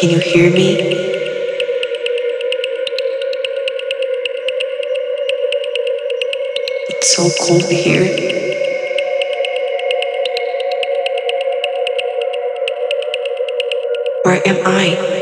Can you hear me? It's so cold here. Where am I?